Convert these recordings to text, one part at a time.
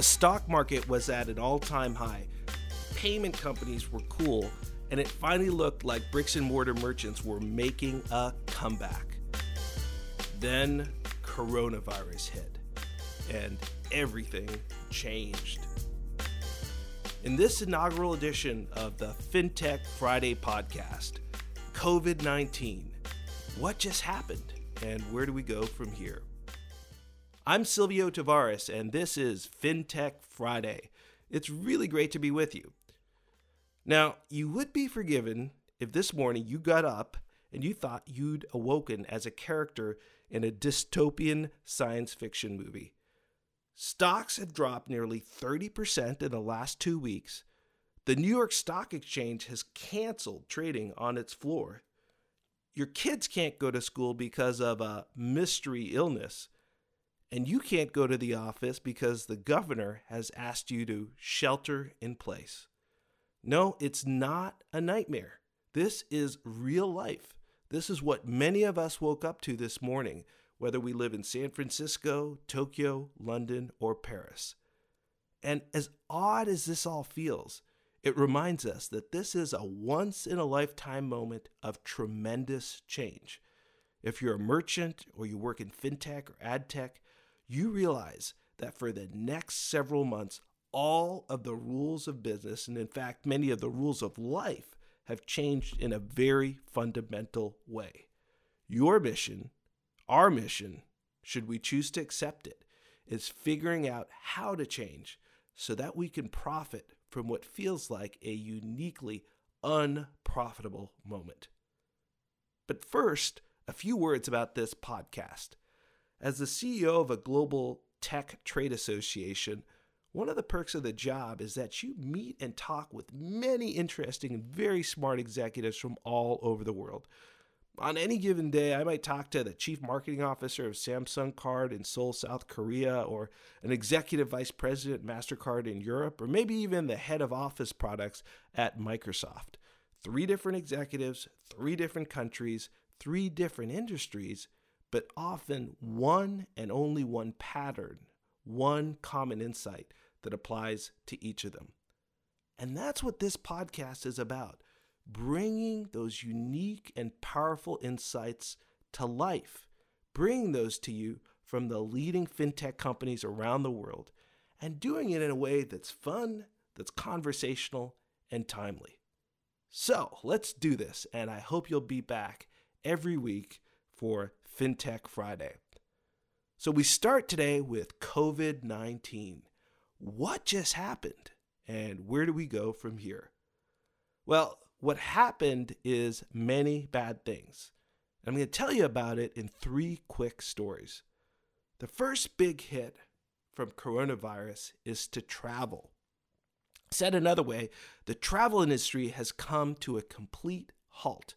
The stock market was at an all time high. Payment companies were cool, and it finally looked like bricks and mortar merchants were making a comeback. Then coronavirus hit, and everything changed. In this inaugural edition of the FinTech Friday podcast, COVID 19. What just happened, and where do we go from here? I'm Silvio Tavares, and this is FinTech Friday. It's really great to be with you. Now, you would be forgiven if this morning you got up and you thought you'd awoken as a character in a dystopian science fiction movie. Stocks have dropped nearly 30% in the last two weeks. The New York Stock Exchange has canceled trading on its floor. Your kids can't go to school because of a mystery illness. And you can't go to the office because the governor has asked you to shelter in place. No, it's not a nightmare. This is real life. This is what many of us woke up to this morning, whether we live in San Francisco, Tokyo, London, or Paris. And as odd as this all feels, it reminds us that this is a once in a lifetime moment of tremendous change. If you're a merchant or you work in fintech or ad tech, you realize that for the next several months, all of the rules of business, and in fact, many of the rules of life, have changed in a very fundamental way. Your mission, our mission, should we choose to accept it, is figuring out how to change so that we can profit from what feels like a uniquely unprofitable moment. But first, a few words about this podcast. As the CEO of a global tech trade association, one of the perks of the job is that you meet and talk with many interesting and very smart executives from all over the world. On any given day, I might talk to the chief marketing officer of Samsung Card in Seoul, South Korea, or an executive vice president MasterCard in Europe, or maybe even the head of office products at Microsoft. Three different executives, three different countries, three different industries, but often one and only one pattern, one common insight that applies to each of them. And that's what this podcast is about bringing those unique and powerful insights to life, bringing those to you from the leading fintech companies around the world, and doing it in a way that's fun, that's conversational, and timely. So let's do this, and I hope you'll be back every week for FinTech Friday. So we start today with COVID 19 what just happened and where do we go from here? Well, what happened is many bad things. I'm going to tell you about it in three quick stories. The first big hit from coronavirus is to travel. Said another way, the travel industry has come to a complete halt.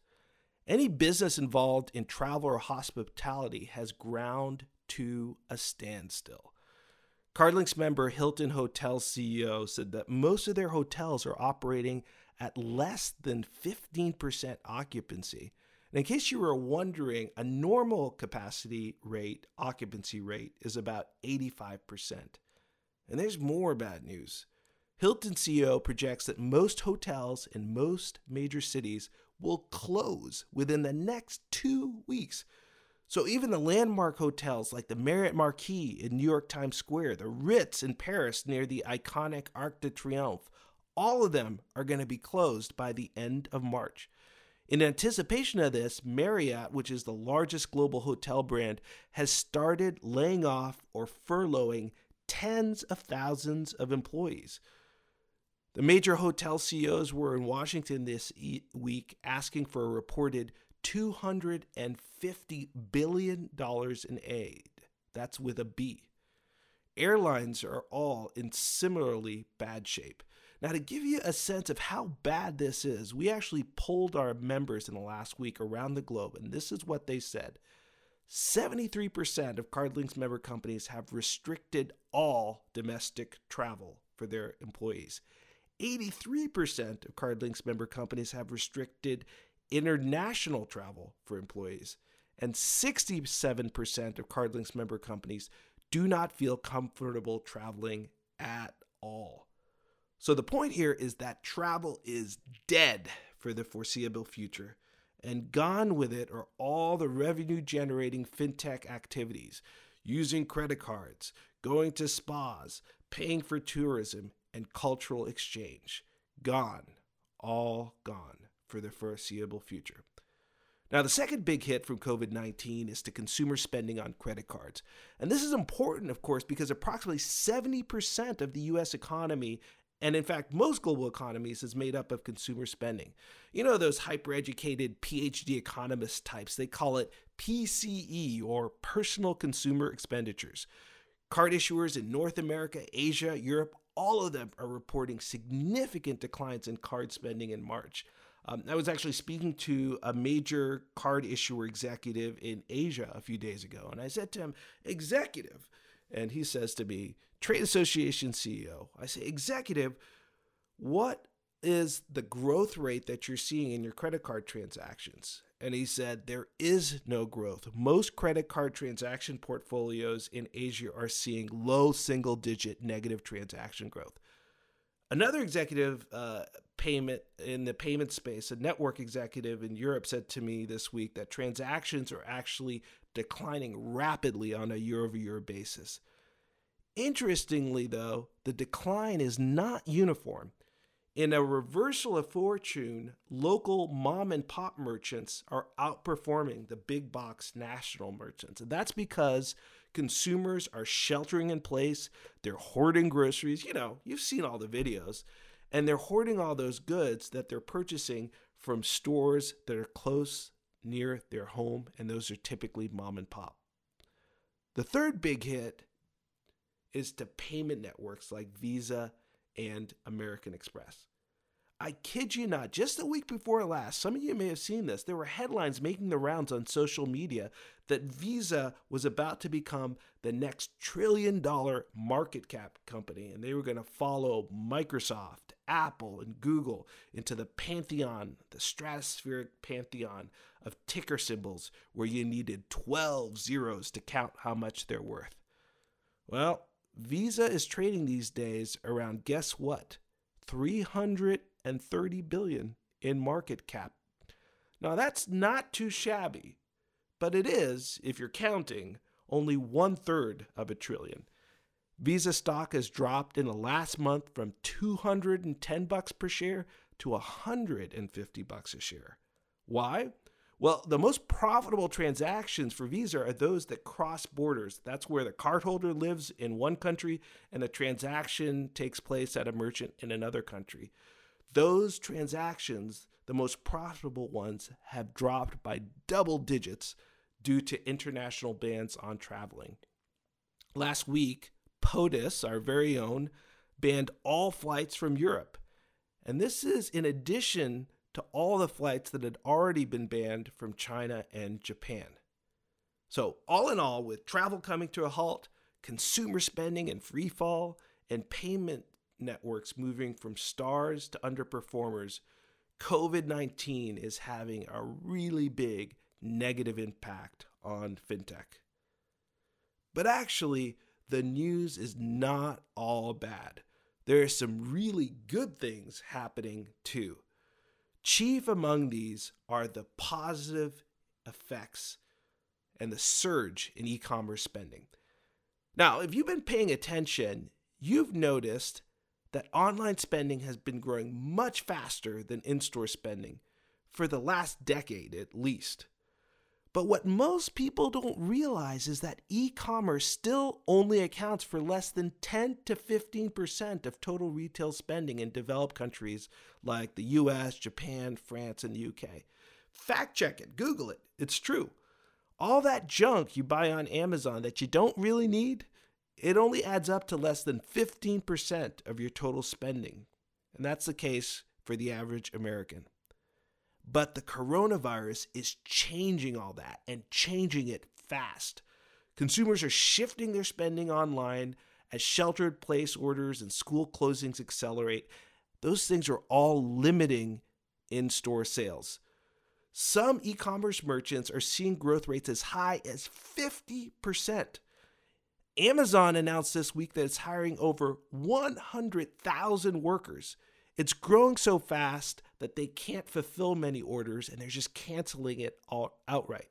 Any business involved in travel or hospitality has ground to a standstill. CardLinx member Hilton Hotel CEO said that most of their hotels are operating at less than 15% occupancy. And in case you were wondering, a normal capacity rate, occupancy rate, is about 85%. And there's more bad news. Hilton CEO projects that most hotels in most major cities will close within the next two weeks so even the landmark hotels like the Marriott Marquis in New York Times Square, the Ritz in Paris near the iconic Arc de Triomphe, all of them are going to be closed by the end of March. In anticipation of this, Marriott, which is the largest global hotel brand, has started laying off or furloughing tens of thousands of employees. The major hotel CEOs were in Washington this week asking for a reported $250 billion in aid. That's with a B. Airlines are all in similarly bad shape. Now, to give you a sense of how bad this is, we actually polled our members in the last week around the globe, and this is what they said 73% of CardLinx member companies have restricted all domestic travel for their employees. 83% of CardLinx member companies have restricted international travel for employees, and 67% of CardLinx member companies do not feel comfortable traveling at all. So the point here is that travel is dead for the foreseeable future. And gone with it are all the revenue generating fintech activities using credit cards, going to spas, paying for tourism, and cultural exchange. Gone. All gone for the foreseeable future. Now, the second big hit from COVID 19 is to consumer spending on credit cards. And this is important, of course, because approximately 70% of the US economy and in fact, most global economies is made up of consumer spending. You know, those hyper educated PhD economist types, they call it PCE or personal consumer expenditures. Card issuers in North America, Asia, Europe, all of them are reporting significant declines in card spending in March. Um, I was actually speaking to a major card issuer executive in Asia a few days ago, and I said to him, Executive, and he says to me, Trade Association CEO, I say, Executive, what is the growth rate that you're seeing in your credit card transactions? And he said, There is no growth. Most credit card transaction portfolios in Asia are seeing low single digit negative transaction growth. Another executive uh, payment in the payment space, a network executive in Europe said to me this week that transactions are actually declining rapidly on a year over year basis. Interestingly, though, the decline is not uniform. In a reversal of fortune, local mom and pop merchants are outperforming the big box national merchants. And that's because consumers are sheltering in place, they're hoarding groceries. You know, you've seen all the videos. And they're hoarding all those goods that they're purchasing from stores that are close near their home, and those are typically mom and pop. The third big hit is to payment networks like Visa and American Express. I kid you not, just a week before last, some of you may have seen this. There were headlines making the rounds on social media that Visa was about to become the next trillion dollar market cap company, and they were going to follow Microsoft, Apple, and Google into the pantheon, the stratospheric pantheon of ticker symbols where you needed 12 zeros to count how much they're worth. Well, Visa is trading these days around guess what? 330 billion in market cap. Now that's not too shabby, but it is, if you're counting, only one third of a trillion. Visa stock has dropped in the last month from 210 bucks per share to 150 bucks a share. Why? Well, the most profitable transactions for Visa are those that cross borders. That's where the cardholder lives in one country and the transaction takes place at a merchant in another country. Those transactions, the most profitable ones, have dropped by double digits due to international bans on traveling. Last week, POTUS, our very own, banned all flights from Europe. And this is in addition to all the flights that had already been banned from China and Japan. So, all in all, with travel coming to a halt, consumer spending in free fall, and payment networks moving from stars to underperformers, COVID 19 is having a really big negative impact on fintech. But actually, the news is not all bad. There are some really good things happening too. Chief among these are the positive effects and the surge in e commerce spending. Now, if you've been paying attention, you've noticed that online spending has been growing much faster than in store spending for the last decade at least. But what most people don't realize is that e commerce still only accounts for less than 10 to 15% of total retail spending in developed countries like the US, Japan, France, and the UK. Fact check it, Google it, it's true. All that junk you buy on Amazon that you don't really need, it only adds up to less than 15% of your total spending. And that's the case for the average American. But the coronavirus is changing all that and changing it fast. Consumers are shifting their spending online as sheltered place orders and school closings accelerate. Those things are all limiting in store sales. Some e commerce merchants are seeing growth rates as high as 50%. Amazon announced this week that it's hiring over 100,000 workers. It's growing so fast that they can't fulfill many orders and they're just canceling it all outright.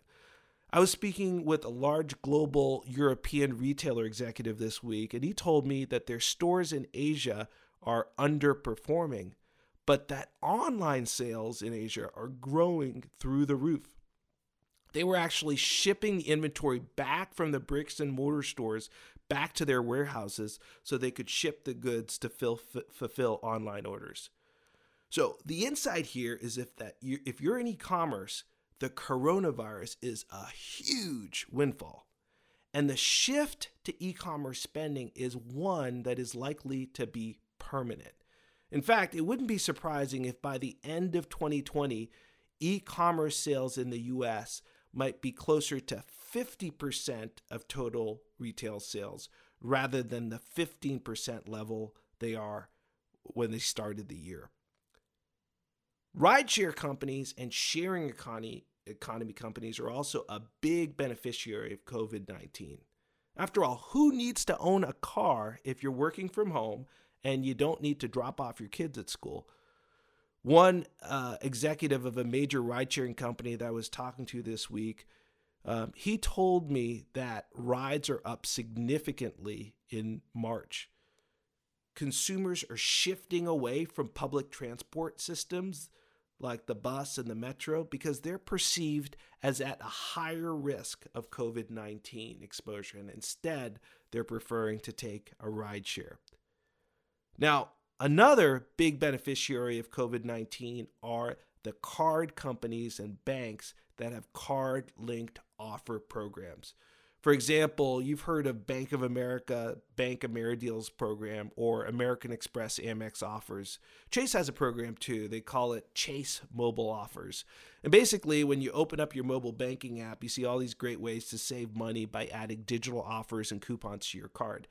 I was speaking with a large global European retailer executive this week, and he told me that their stores in Asia are underperforming, but that online sales in Asia are growing through the roof. They were actually shipping the inventory back from the bricks and mortar stores back to their warehouses so they could ship the goods to fill, f- fulfill online orders. So the insight here is if that you, if you're in e-commerce, the coronavirus is a huge windfall. And the shift to e-commerce spending is one that is likely to be permanent. In fact, it wouldn't be surprising if by the end of 2020, e-commerce sales in the US might be closer to 50% of total retail sales rather than the 15% level they are when they started the year. Rideshare companies and sharing economy, economy companies are also a big beneficiary of COVID 19. After all, who needs to own a car if you're working from home and you don't need to drop off your kids at school? One uh, executive of a major ride sharing company that I was talking to this week, um, he told me that rides are up significantly in March. Consumers are shifting away from public transport systems like the bus and the metro because they're perceived as at a higher risk of COVID 19 exposure. And instead, they're preferring to take a ride share. Now, Another big beneficiary of COVID 19 are the card companies and banks that have card linked offer programs. For example, you've heard of Bank of America, BankAmeriDeals program, or American Express Amex offers. Chase has a program too. They call it Chase Mobile Offers. And basically, when you open up your mobile banking app, you see all these great ways to save money by adding digital offers and coupons to your card.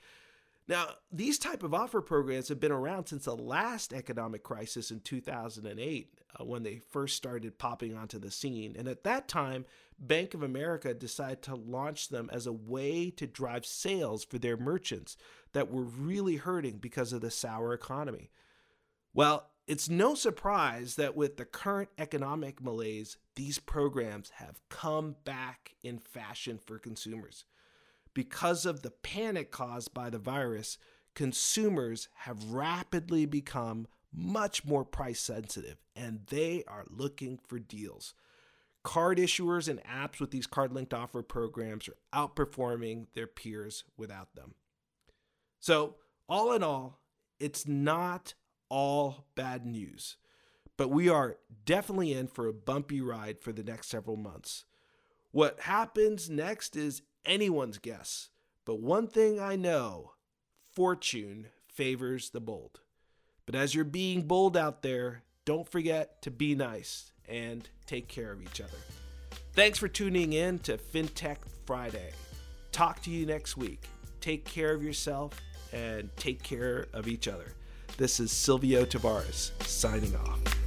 Now, these type of offer programs have been around since the last economic crisis in 2008 uh, when they first started popping onto the scene. And at that time, Bank of America decided to launch them as a way to drive sales for their merchants that were really hurting because of the sour economy. Well, it's no surprise that with the current economic malaise, these programs have come back in fashion for consumers because of the panic caused by the virus, consumers have rapidly become much more price sensitive and they are looking for deals. Card issuers and apps with these card linked offer programs are outperforming their peers without them. So, all in all, it's not all bad news, but we are definitely in for a bumpy ride for the next several months. What happens next is anyone's guess. But one thing I know fortune favors the bold. But as you're being bold out there, don't forget to be nice and take care of each other. Thanks for tuning in to FinTech Friday. Talk to you next week. Take care of yourself and take care of each other. This is Silvio Tavares signing off.